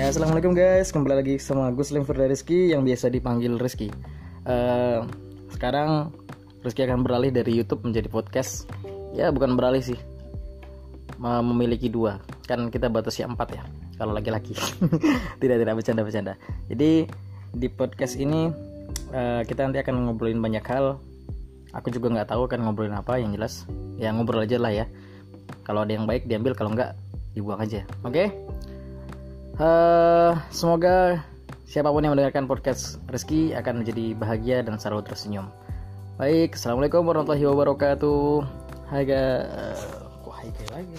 Assalamualaikum guys, kembali lagi sama Gus Limfer Rizky yang biasa dipanggil Rizky. Uh, sekarang Rizky akan beralih dari YouTube menjadi podcast. Ya bukan beralih sih, memiliki dua. Kan kita batasnya empat ya, kalau laki-laki. tidak tidak bercanda bercanda. Jadi di podcast ini uh, kita nanti akan ngobrolin banyak hal. Aku juga nggak tahu kan ngobrolin apa yang jelas. Ya ngobrol aja lah ya. Kalau ada yang baik diambil, kalau nggak dibuang aja. Oke? Okay? Uh, semoga siapa pun yang mendengarkan podcast Rizky akan menjadi bahagia dan selalu tersenyum. Baik, assalamualaikum warahmatullahi wabarakatuh. Hai guys, uh, hai lagi.